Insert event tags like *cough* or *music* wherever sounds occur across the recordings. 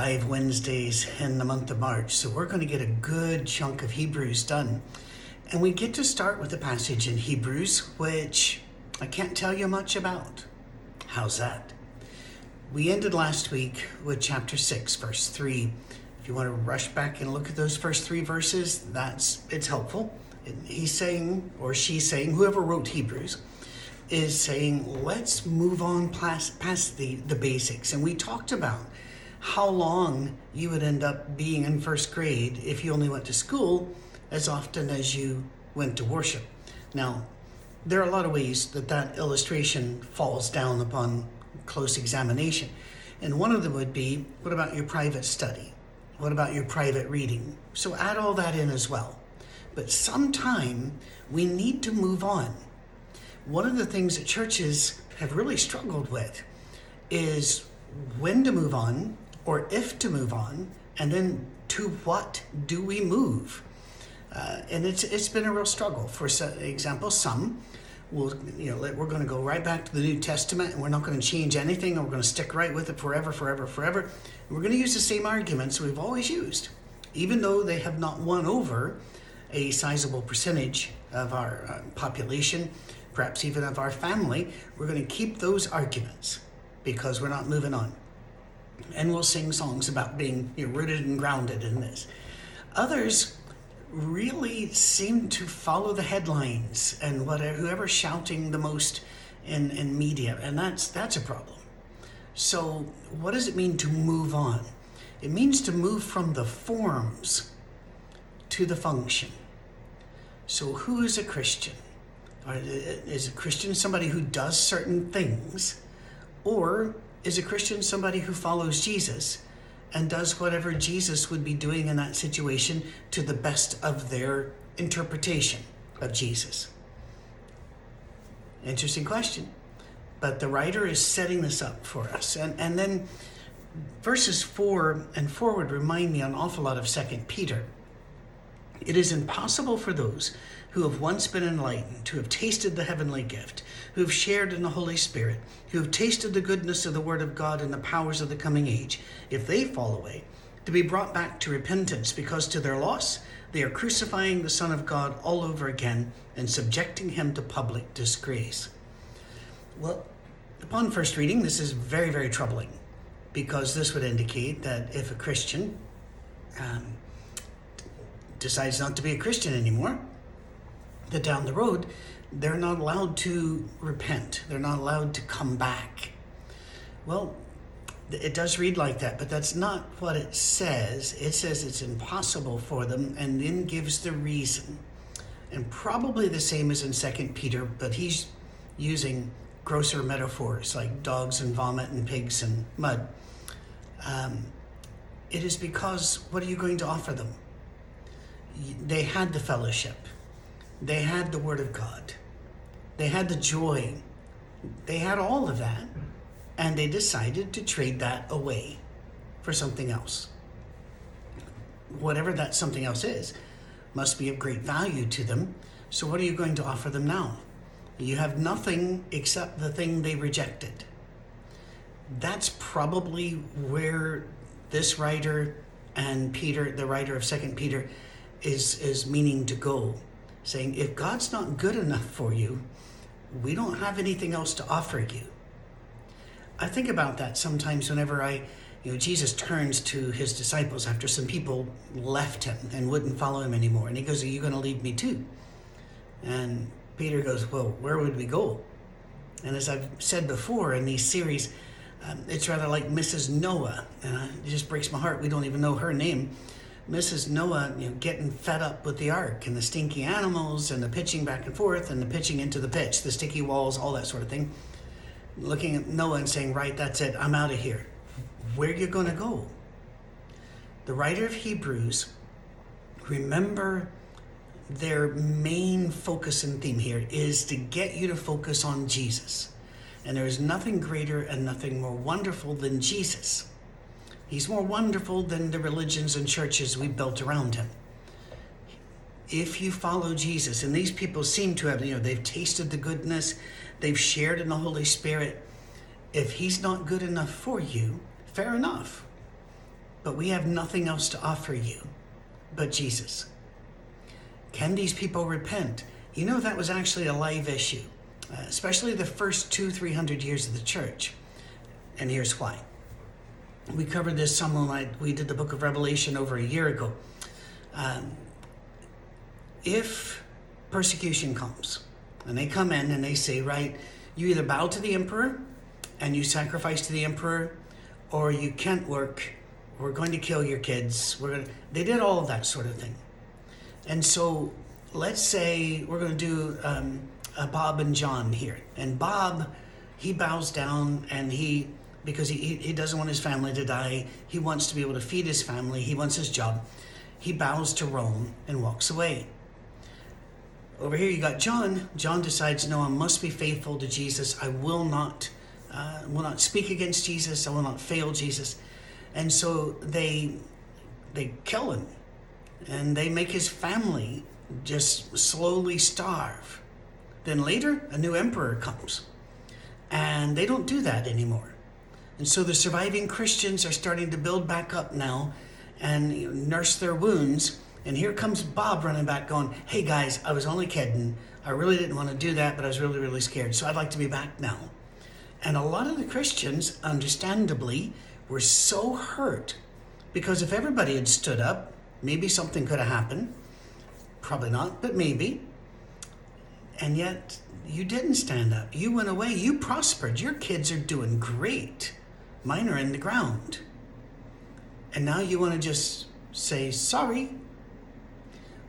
Five Wednesdays in the month of March, so we're going to get a good chunk of Hebrews done. And we get to start with a passage in Hebrews, which I can't tell you much about. How's that? We ended last week with chapter 6, verse 3. If you want to rush back and look at those first three verses, that's it's helpful. He's saying, or she's saying, whoever wrote Hebrews, is saying, let's move on past, past the, the basics. And we talked about how long you would end up being in first grade if you only went to school as often as you went to worship. Now, there are a lot of ways that that illustration falls down upon close examination. And one of them would be what about your private study? What about your private reading? So add all that in as well. But sometime we need to move on. One of the things that churches have really struggled with is when to move on or if to move on, and then to what do we move? Uh, and it's it's been a real struggle. For example, some will you know we're going to go right back to the New Testament, and we're not going to change anything, and we're going to stick right with it forever, forever, forever. And we're going to use the same arguments we've always used, even though they have not won over a sizable percentage of our uh, population, perhaps even of our family. We're going to keep those arguments because we're not moving on and we'll sing songs about being you know, rooted and grounded in this. Others really seem to follow the headlines and whatever whoever's shouting the most in, in media, and that's that's a problem. So, what does it mean to move on? It means to move from the forms to the function. So, who is a Christian? Is a Christian somebody who does certain things, or is a Christian somebody who follows Jesus and does whatever Jesus would be doing in that situation to the best of their interpretation of Jesus? Interesting question. But the writer is setting this up for us. And, and then verses 4 and forward remind me an awful lot of Second Peter. It is impossible for those who have once been enlightened, who have tasted the heavenly gift, who have shared in the Holy Spirit, who have tasted the goodness of the Word of God and the powers of the coming age, if they fall away, to be brought back to repentance, because to their loss they are crucifying the Son of God all over again and subjecting him to public disgrace. Well, upon first reading, this is very, very troubling because this would indicate that if a Christian um, decides not to be a Christian anymore, that down the road, they're not allowed to repent. They're not allowed to come back. Well, it does read like that, but that's not what it says. It says it's impossible for them and then gives the reason. And probably the same as in Second Peter, but he's using grosser metaphors like dogs and vomit and pigs and mud. Um, it is because what are you going to offer them? They had the fellowship they had the Word of God, they had the joy, they had all of that, and they decided to trade that away for something else. Whatever that something else is, must be of great value to them. So, what are you going to offer them now? You have nothing except the thing they rejected. That's probably where this writer and Peter, the writer of Second Peter, is is meaning to go saying, if God's not good enough for you, we don't have anything else to offer you. I think about that sometimes whenever I, you know, Jesus turns to his disciples after some people left him and wouldn't follow him anymore. And he goes, Are you going to leave me too? And Peter goes, Well, where would we go? And as I've said before in these series, um, it's rather like Mrs. Noah. And it just breaks my heart. We don't even know her name. Mrs. Noah, you know, getting fed up with the ark and the stinky animals and the pitching back and forth and the pitching into the pitch, the sticky walls, all that sort of thing. looking at Noah and saying, Right, that's it, I'm out of here. Where are you going to go? The writer of Hebrews, remember their main focus and theme here is to get you to focus on Jesus. And there is nothing greater and nothing more wonderful than Jesus. He's more wonderful than the religions and churches we built around him. If you follow Jesus, and these people seem to have, you know, they've tasted the goodness, they've shared in the Holy Spirit. If he's not good enough for you, fair enough. But we have nothing else to offer you but Jesus. Can these people repent? You know, that was actually a live issue, uh, especially the first two, three hundred years of the church. And here's why. We covered this some when we did the book of Revelation over a year ago. Um, if persecution comes, and they come in and they say, right, you either bow to the emperor and you sacrifice to the emperor, or you can't work, we're going to kill your kids. We're gonna, they did all of that sort of thing. And so let's say we're going to do um, Bob and John here. And Bob, he bows down and he, because he, he doesn't want his family to die, he wants to be able to feed his family, he wants his job. He bows to Rome and walks away. Over here you got John. John decides, no, I must be faithful to Jesus. I will not, uh, will not speak against Jesus. I will not fail Jesus. And so they, they kill him and they make his family just slowly starve. Then later, a new emperor comes, and they don't do that anymore. And so the surviving Christians are starting to build back up now and nurse their wounds. And here comes Bob running back, going, Hey guys, I was only kidding. I really didn't want to do that, but I was really, really scared. So I'd like to be back now. And a lot of the Christians, understandably, were so hurt because if everybody had stood up, Maybe something could have happened. Probably not, but maybe. And yet, you didn't stand up. You went away. You prospered. Your kids are doing great. Mine are in the ground. And now you want to just say sorry.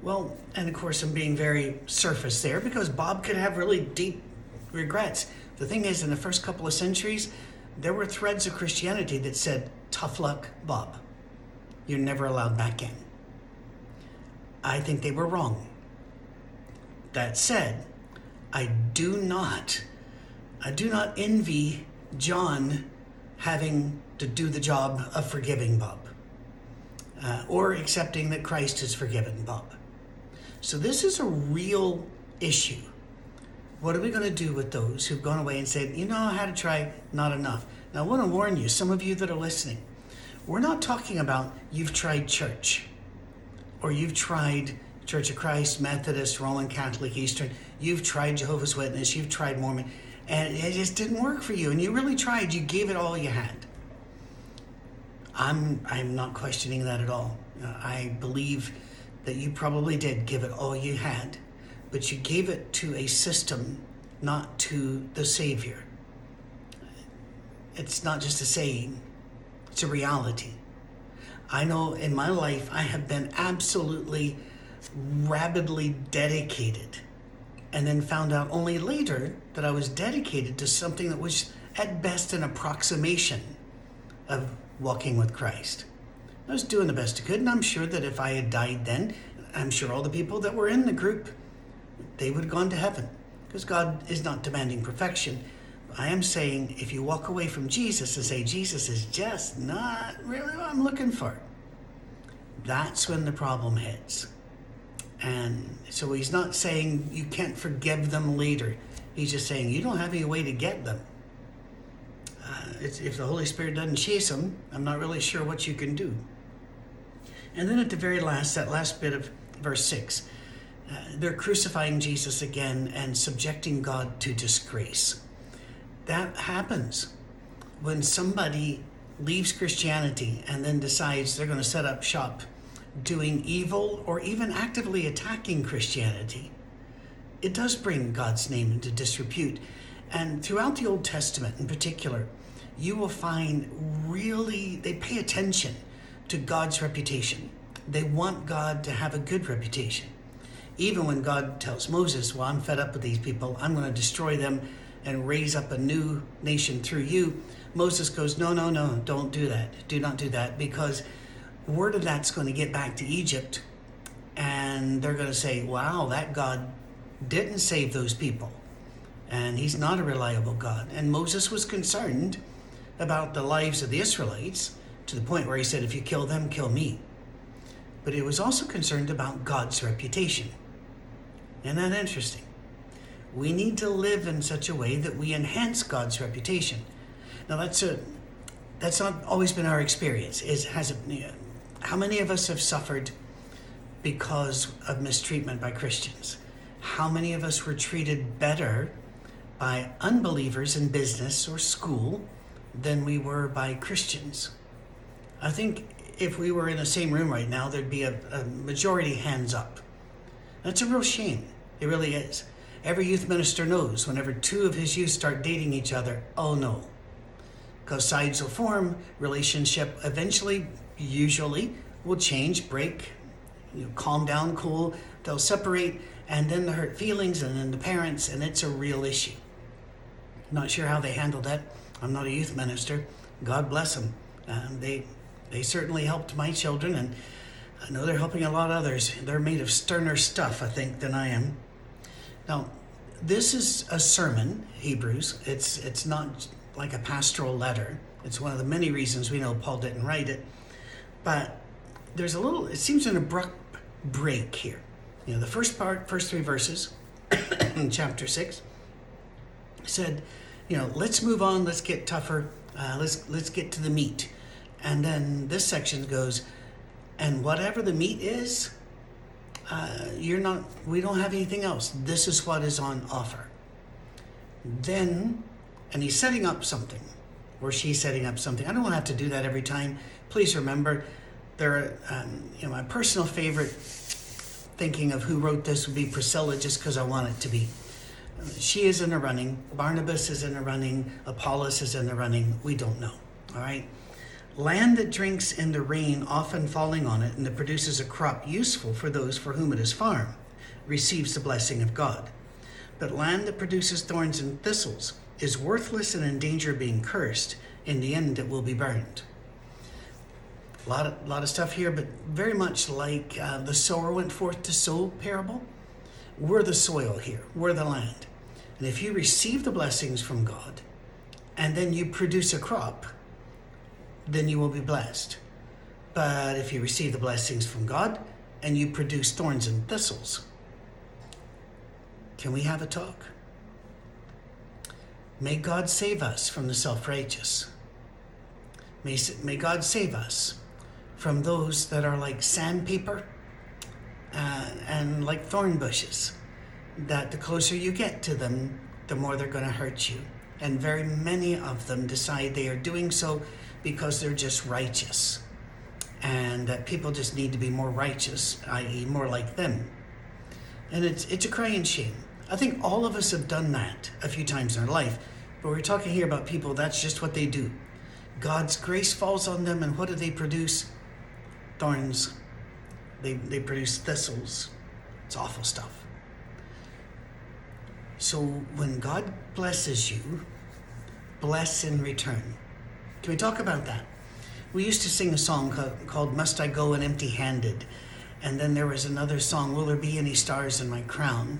Well, and of course, I'm being very surface there because Bob could have really deep regrets. The thing is, in the first couple of centuries, there were threads of Christianity that said, tough luck, Bob. You're never allowed back in. I think they were wrong. That said, I do not, I do not envy John having to do the job of forgiving Bob uh, or accepting that Christ has forgiven Bob. So this is a real issue. What are we going to do with those who've gone away and said, you know, I had to try, not enough? Now, I want to warn you, some of you that are listening, we're not talking about you've tried church or you've tried Church of Christ, Methodist, Roman Catholic, Eastern, you've tried Jehovah's Witness, you've tried Mormon, and it just didn't work for you. And you really tried, you gave it all you had. I'm, I'm not questioning that at all. Uh, I believe that you probably did give it all you had, but you gave it to a system, not to the Savior. It's not just a saying, it's a reality. I know in my life I have been absolutely rabidly dedicated and then found out only later that I was dedicated to something that was at best an approximation of walking with Christ. I was doing the best I could, and I'm sure that if I had died then, I'm sure all the people that were in the group, they would have gone to heaven. Because God is not demanding perfection. I am saying if you walk away from Jesus and say, Jesus is just not really what I'm looking for, that's when the problem hits. And so he's not saying you can't forgive them later. He's just saying you don't have any way to get them. Uh, if the Holy Spirit doesn't chase them, I'm not really sure what you can do. And then at the very last, that last bit of verse 6, uh, they're crucifying Jesus again and subjecting God to disgrace. That happens when somebody leaves Christianity and then decides they're going to set up shop doing evil or even actively attacking Christianity. It does bring God's name into disrepute. And throughout the Old Testament in particular, you will find really, they pay attention to God's reputation. They want God to have a good reputation. Even when God tells Moses, Well, I'm fed up with these people, I'm going to destroy them and raise up a new nation through you. Moses goes, No, no, no, don't do that. Do not do that because word of that's going to get back to Egypt and they're going to say, Wow, that God didn't save those people. And he's not a reliable God. And Moses was concerned about the lives of the Israelites to the point where he said, If you kill them, kill me. But he was also concerned about God's reputation. Isn't that interesting? We need to live in such a way that we enhance God's reputation. Now that's a that's not always been our experience. Is has it, how many of us have suffered because of mistreatment by Christians? How many of us were treated better by unbelievers in business or school than we were by Christians? I think if we were in the same room right now, there'd be a, a majority hands up. That's a real shame. It really is. Every youth minister knows whenever two of his youth start dating each other, oh no. Because sides will form, relationship eventually, usually, will change, break, you know, calm down, cool. They'll separate, and then the hurt feelings, and then the parents, and it's a real issue. Not sure how they handled that. I'm not a youth minister. God bless them. Um, they they certainly helped my children, and I know they're helping a lot of others. They're made of sterner stuff, I think, than I am. Now, this is a sermon, Hebrews. It's it's not like a pastoral letter. It's one of the many reasons we know Paul didn't write it. But there's a little. It seems an abrupt break here. You know, the first part, first three verses, in *coughs* chapter six, said, you know, let's move on. Let's get tougher. Uh, let's let's get to the meat. And then this section goes, and whatever the meat is, uh, you're not, we don't have anything else. This is what is on offer. Then, and he's setting up something, or she's setting up something. I don't want to have to do that every time. Please remember, there, um, you know, my personal favorite thinking of who wrote this would be Priscilla, just because I want it to be. She is in the running. Barnabas is in the running. Apollos is in the running. We don't know. All right. Land that drinks in the rain, often falling on it, and that produces a crop useful for those for whom it is farmed, receives the blessing of God. But land that produces thorns and thistles is worthless and in danger of being cursed. In the end, it will be burned. A lot of, lot of stuff here, but very much like uh, the sower went forth to sow parable. We're the soil here, we're the land. And if you receive the blessings from God and then you produce a crop, then you will be blessed. But if you receive the blessings from God and you produce thorns and thistles, can we have a talk? May God save us from the self righteous. May, may God save us from those that are like sandpaper uh, and like thorn bushes, that the closer you get to them, the more they're going to hurt you. And very many of them decide they are doing so because they're just righteous. And that people just need to be more righteous, i.e., more like them. And it's, it's a crying shame. I think all of us have done that a few times in our life, but we're talking here about people, that's just what they do. God's grace falls on them, and what do they produce? Thorns. They, they produce thistles. It's awful stuff. So when God blesses you, bless in return. Can we talk about that? We used to sing a song called Must I Go an Empty Handed? And then there was another song, Will There Be Any Stars in My Crown?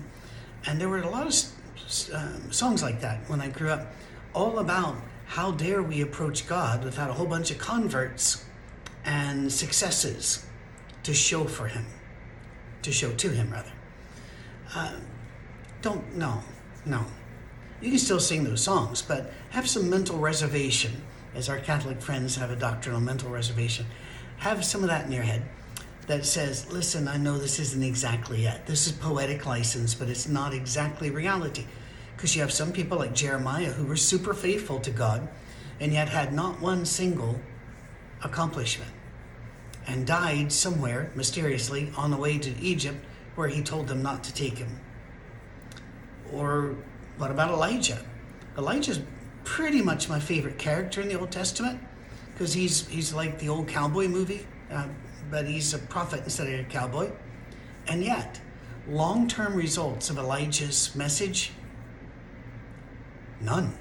And there were a lot of um, songs like that when I grew up, all about how dare we approach God without a whole bunch of converts and successes to show for Him, to show to Him, rather. Uh, don't, no, no. You can still sing those songs, but have some mental reservation as our Catholic friends have a doctrinal mental reservation, have some of that in your head that says, listen, I know this isn't exactly it. This is poetic license, but it's not exactly reality. Because you have some people like Jeremiah who were super faithful to God and yet had not one single accomplishment and died somewhere mysteriously on the way to Egypt where he told them not to take him. Or what about Elijah? Elijah's pretty much my favorite character in the Old Testament because he's he's like the old cowboy movie, uh, but he's a prophet instead of a cowboy. And yet, long-term results of Elijah's message None.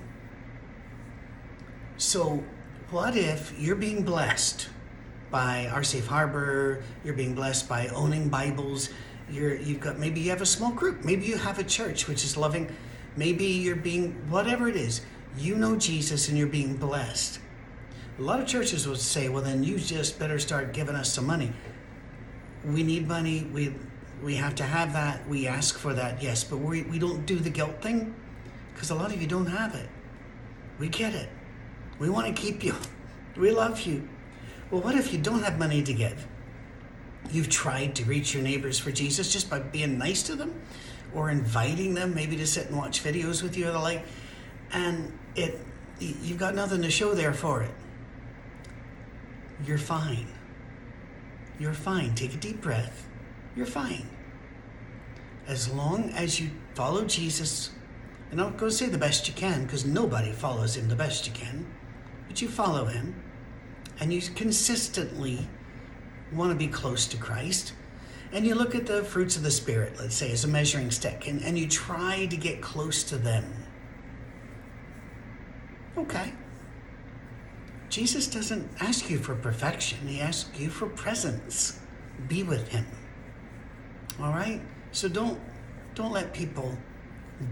So, what if you're being blessed by our safe harbor? You're being blessed by owning Bibles. You're, you've got maybe you have a small group. Maybe you have a church which is loving. Maybe you're being whatever it is. You know Jesus and you're being blessed. A lot of churches would say, "Well, then you just better start giving us some money." We need money. We we have to have that. We ask for that, yes, but we we don't do the guilt thing because a lot of you don't have it. We get it. We want to keep you. We love you. Well, what if you don't have money to give? You've tried to reach your neighbors for Jesus just by being nice to them or inviting them maybe to sit and watch videos with you or the like, and it you've got nothing to show there for it. You're fine. You're fine. Take a deep breath. You're fine. As long as you follow Jesus, and I'm going to say the best you can because nobody follows him the best you can, but you follow him and you consistently want to be close to Christ, and you look at the fruits of the Spirit, let's say, as a measuring stick, and, and you try to get close to them. Okay. Jesus doesn't ask you for perfection, He asks you for presence. Be with Him. All right? So don't don't let people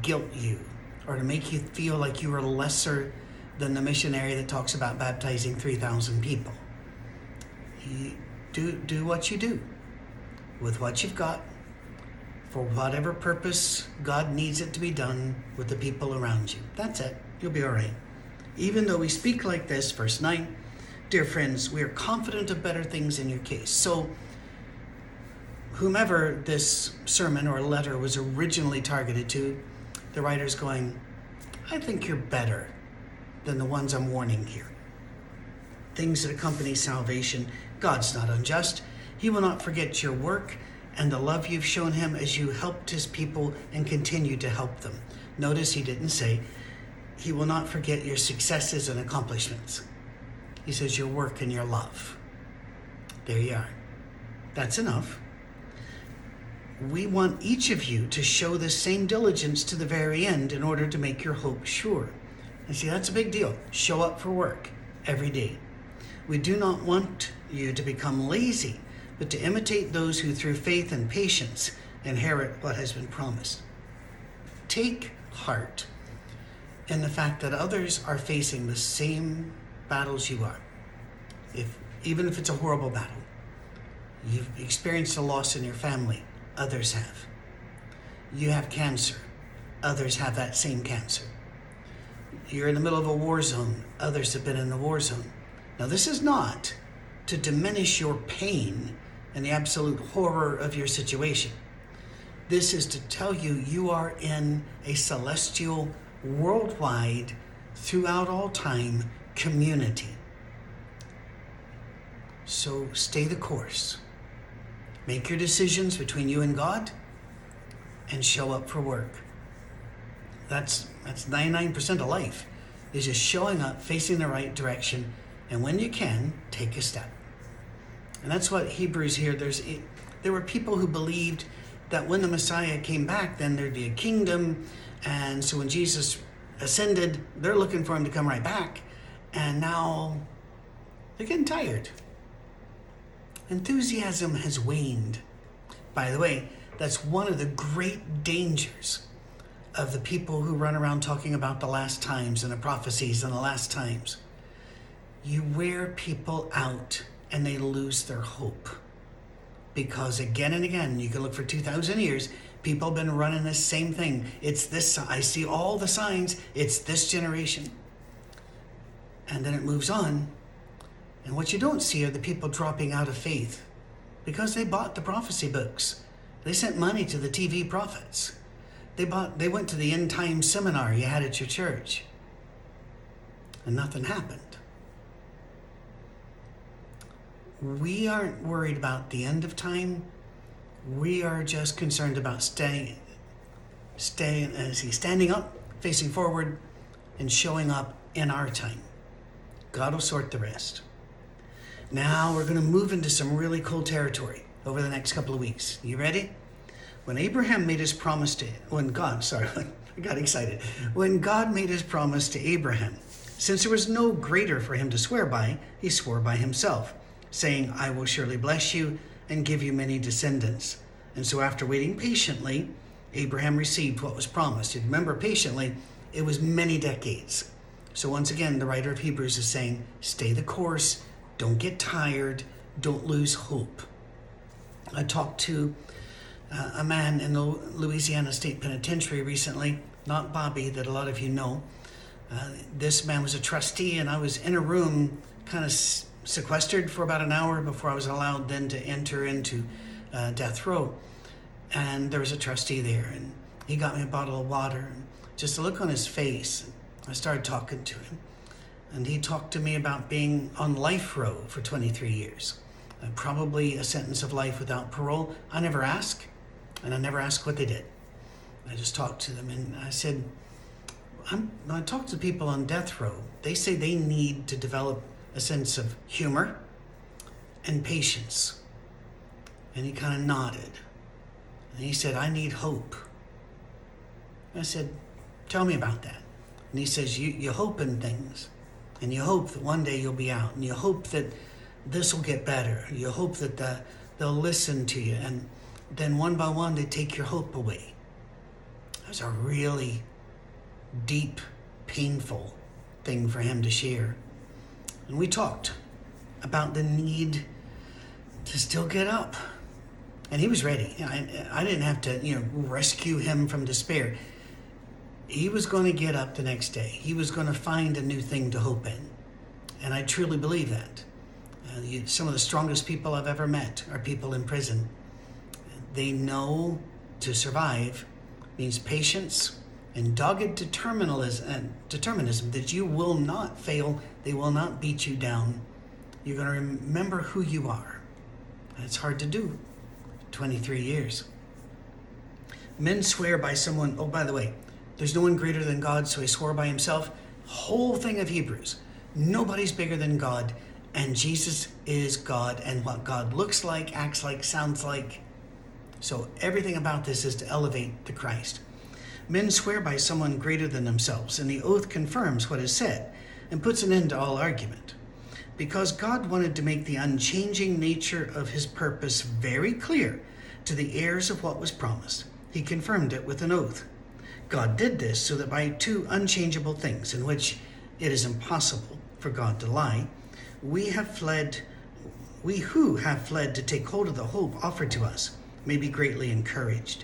guilt you or to make you feel like you are lesser than the missionary that talks about baptizing 3,000 people. You do do what you do with what you've got for whatever purpose God needs it to be done with the people around you. That's it. You'll be all right. Even though we speak like this, verse 9, dear friends, we are confident of better things in your case. So, whomever this sermon or letter was originally targeted to, the writer's going, I think you're better than the ones I'm warning here. Things that accompany salvation. God's not unjust. He will not forget your work and the love you've shown him as you helped his people and continue to help them. Notice he didn't say, He will not forget your successes and accomplishments. He says, Your work and your love. There you are. That's enough. We want each of you to show the same diligence to the very end in order to make your hope sure. And see, that's a big deal. Show up for work every day. We do not want you to become lazy, but to imitate those who, through faith and patience, inherit what has been promised. Take heart in the fact that others are facing the same battles you are. If, even if it's a horrible battle, you've experienced a loss in your family, others have. You have cancer, others have that same cancer. You're in the middle of a war zone, others have been in the war zone. Now, this is not to diminish your pain and the absolute horror of your situation. This is to tell you you are in a celestial, worldwide, throughout all time community. So stay the course. Make your decisions between you and God and show up for work. That's that's 99% of life is just showing up, facing the right direction, and when you can, take a step. And that's what Hebrews here there's there were people who believed that when the Messiah came back then there'd be a kingdom and so when Jesus ascended, they're looking for him to come right back and now they're getting tired. Enthusiasm has waned. By the way, that's one of the great dangers of the people who run around talking about the last times and the prophecies and the last times. You wear people out and they lose their hope. Because again and again, you can look for 2,000 years, people have been running the same thing. It's this, I see all the signs, it's this generation. And then it moves on. And what you don't see are the people dropping out of faith because they bought the prophecy books. They sent money to the TV prophets. They bought they went to the end time seminar you had at your church. And nothing happened. We aren't worried about the end of time. We are just concerned about staying staying uh, as he standing up, facing forward, and showing up in our time. God will sort the rest. Now we're going to move into some really cool territory over the next couple of weeks. You ready? When Abraham made his promise to, when God, sorry, *laughs* I got excited. When God made his promise to Abraham, since there was no greater for him to swear by, he swore by himself, saying, I will surely bless you and give you many descendants. And so, after waiting patiently, Abraham received what was promised. You remember, patiently, it was many decades. So, once again, the writer of Hebrews is saying, stay the course, don't get tired, don't lose hope. I talked to uh, a man in the Louisiana State Penitentiary recently, not Bobby, that a lot of you know. Uh, this man was a trustee, and I was in a room, kind of sequestered for about an hour before I was allowed then to enter into uh, death row. And there was a trustee there, and he got me a bottle of water. And just a look on his face, I started talking to him. And he talked to me about being on life row for 23 years. Uh, probably a sentence of life without parole. I never asked, and I never asked what they did. I just talked to them, and I said, I'm, I talk to people on death row. They say they need to develop a sense of humor and patience. And he kind of nodded. And he said, I need hope. I said, Tell me about that. And he says, You, you hope in things. And you hope that one day you'll be out. And you hope that this will get better. You hope that the, they'll listen to you. And then one by one, they take your hope away. It was a really deep, painful thing for him to share. And we talked about the need to still get up. And he was ready. I, I didn't have to, you know, rescue him from despair. He was going to get up the next day. He was going to find a new thing to hope in. And I truly believe that. Uh, you, some of the strongest people I've ever met are people in prison. They know to survive means patience, and dogged determinism, determinism that you will not fail, they will not beat you down. You're going to remember who you are. It's hard to do. 23 years. Men swear by someone, oh, by the way, there's no one greater than God, so he swore by himself. Whole thing of Hebrews. Nobody's bigger than God, and Jesus is God, and what God looks like, acts like, sounds like. So everything about this is to elevate the Christ. Men swear by someone greater than themselves, and the oath confirms what is said and puts an end to all argument. Because God wanted to make the unchanging nature of his purpose very clear to the heirs of what was promised, he confirmed it with an oath. God did this so that by two unchangeable things, in which it is impossible for God to lie, we have fled, we who have fled to take hold of the hope offered to us may be greatly encouraged.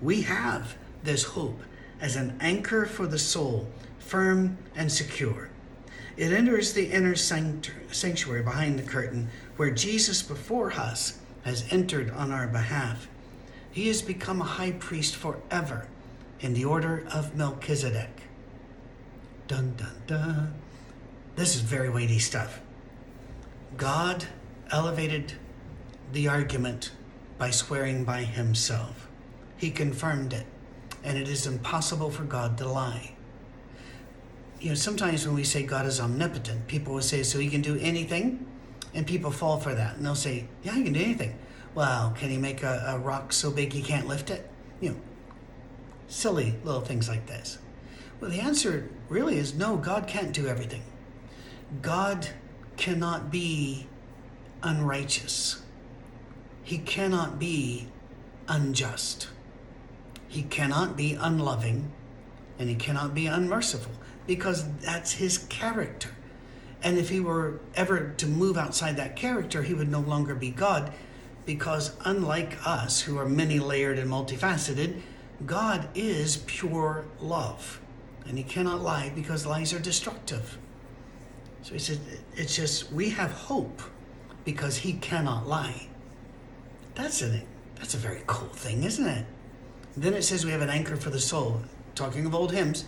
We have this hope as an anchor for the soul, firm and secure. It enters the inner sanctuary behind the curtain where Jesus before us has entered on our behalf. He has become a high priest forever in the order of Melchizedek. Dun dun dun. This is very weighty stuff. God elevated the argument by swearing by himself. He confirmed it and it is impossible for God to lie. You know, sometimes when we say God is omnipotent, people will say, so he can do anything? And people fall for that. And they'll say, yeah, he can do anything. Well, can he make a, a rock so big he can't lift it? You know, silly little things like this. Well, the answer really is no, God can't do everything. God cannot be unrighteous, He cannot be unjust. He cannot be unloving and he cannot be unmerciful because that's his character. And if he were ever to move outside that character, he would no longer be God because, unlike us, who are many layered and multifaceted, God is pure love. And he cannot lie because lies are destructive. So he said, it's just, we have hope because he cannot lie. That's a, that's a very cool thing, isn't it? Then it says we have an anchor for the soul. Talking of old hymns,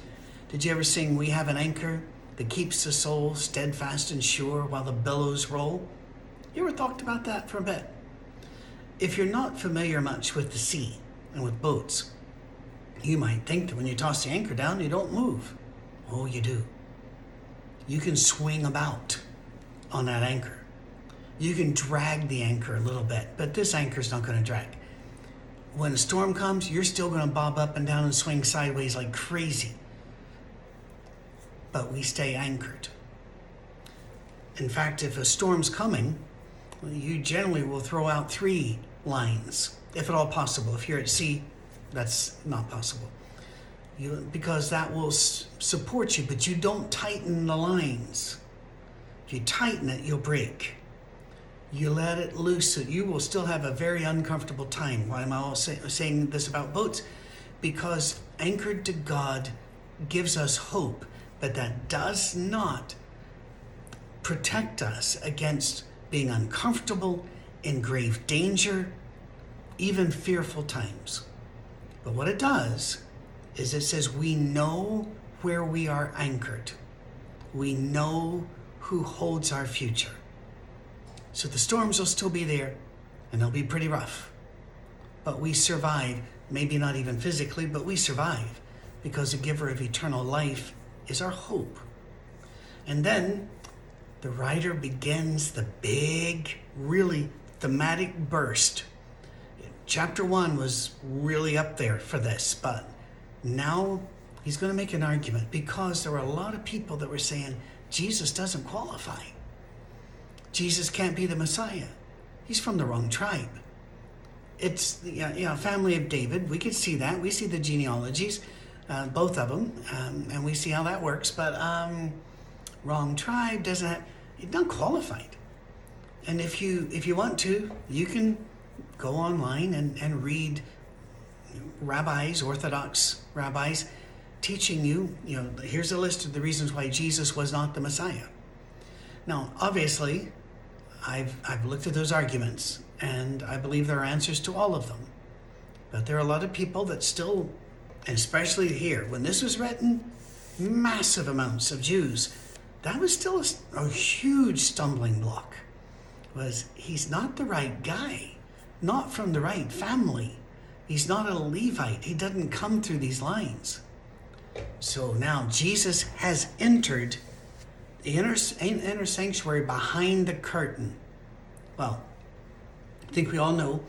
did you ever sing, We have an anchor that keeps the soul steadfast and sure while the billows roll? You ever thought about that for a bit? If you're not familiar much with the sea and with boats, you might think that when you toss the anchor down, you don't move. Oh, you do. You can swing about on that anchor. You can drag the anchor a little bit, but this anchor's not going to drag when a storm comes, you're still going to bob up and down and swing sideways like crazy. But we stay anchored. In fact, if a storm's coming, you generally will throw out three lines, if at all possible. If you're at sea, that's not possible. You, because that will s- support you, but you don't tighten the lines. If you tighten it, you'll break. You let it loose, you will still have a very uncomfortable time. Why am I all say, saying this about boats? Because anchored to God gives us hope, but that does not protect us against being uncomfortable, in grave danger, even fearful times. But what it does is it says we know where we are anchored. We know who holds our future. So the storms will still be there and they'll be pretty rough. But we survive, maybe not even physically, but we survive because the giver of eternal life is our hope. And then the writer begins the big, really thematic burst. Chapter one was really up there for this, but now he's going to make an argument because there were a lot of people that were saying Jesus doesn't qualify. Jesus can't be the Messiah. He's from the wrong tribe. It's the you know, family of David. We could see that. We see the genealogies, uh, both of them, um, and we see how that works. But um, wrong tribe doesn't he's not qualified. And if you if you want to, you can go online and, and read rabbis, Orthodox rabbis, teaching you, you know, here's a list of the reasons why Jesus was not the Messiah. Now, obviously, I've, I've looked at those arguments and I believe there are answers to all of them. But there are a lot of people that still, especially here, when this was written, massive amounts of Jews, that was still a, a huge stumbling block. Was he's not the right guy, not from the right family. He's not a Levite. He doesn't come through these lines. So now Jesus has entered the inner, inner sanctuary behind the curtain. Well, I think we all know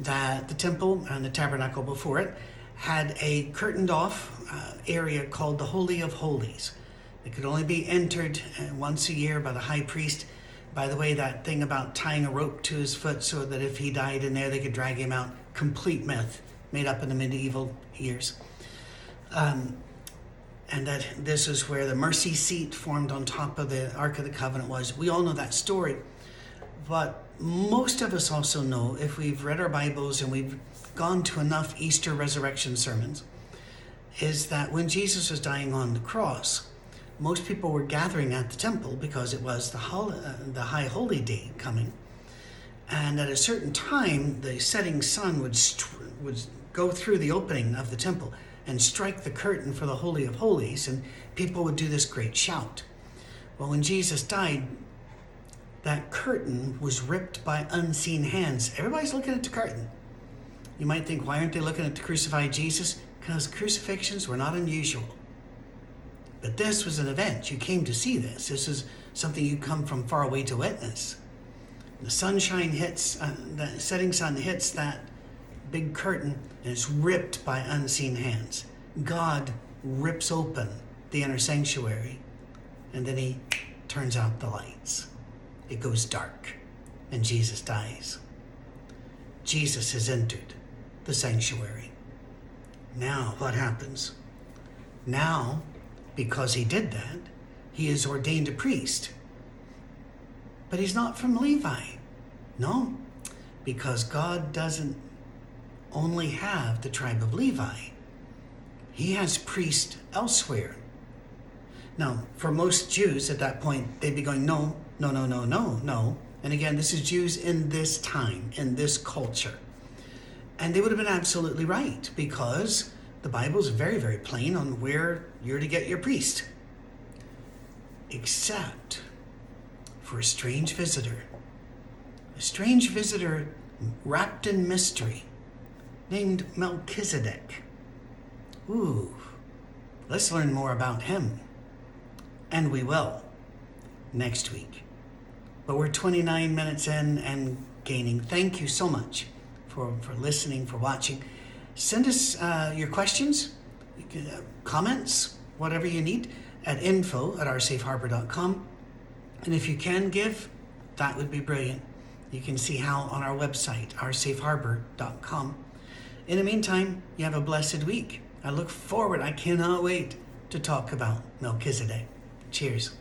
that the temple and the tabernacle before it had a curtained off uh, area called the Holy of Holies. It could only be entered uh, once a year by the high priest. By the way, that thing about tying a rope to his foot so that if he died in there, they could drag him out, complete myth made up in the medieval years. Um, and that this is where the mercy seat formed on top of the Ark of the Covenant was. We all know that story. But most of us also know, if we've read our Bibles and we've gone to enough Easter resurrection sermons, is that when Jesus was dying on the cross, most people were gathering at the temple because it was the, hol- uh, the high holy day coming. And at a certain time, the setting sun would, st- would go through the opening of the temple and strike the curtain for the Holy of Holies, and people would do this great shout. Well, when Jesus died, that curtain was ripped by unseen hands. Everybody's looking at the curtain. You might think, why aren't they looking at the crucified Jesus? Because crucifixions were not unusual. But this was an event. You came to see this. This is something you come from far away to witness. The sunshine hits, uh, the setting sun hits that big curtain and it's ripped by unseen hands. God rips open the inner sanctuary and then he turns out the lights. It goes dark and Jesus dies. Jesus has entered the sanctuary. Now, what happens? Now, because he did that, he is ordained a priest. But he's not from Levi. No, because God doesn't only have the tribe of Levi. He has priests elsewhere. Now, for most Jews at that point, they'd be going, no, no, no, no, no, no. And again, this is Jews in this time, in this culture. And they would have been absolutely right because the Bible is very, very plain on where you're to get your priest. Except for a strange visitor. A strange visitor wrapped in mystery named Melchizedek. Ooh, let's learn more about him. And we will next week. But we're 29 minutes in and gaining. Thank you so much for, for listening, for watching. Send us uh, your questions, uh, comments, whatever you need at info at oursafeharbor.com. And if you can give, that would be brilliant. You can see how on our website, oursafeharbor.com. In the meantime, you have a blessed week. I look forward, I cannot wait to talk about Melchizedek. Cheers.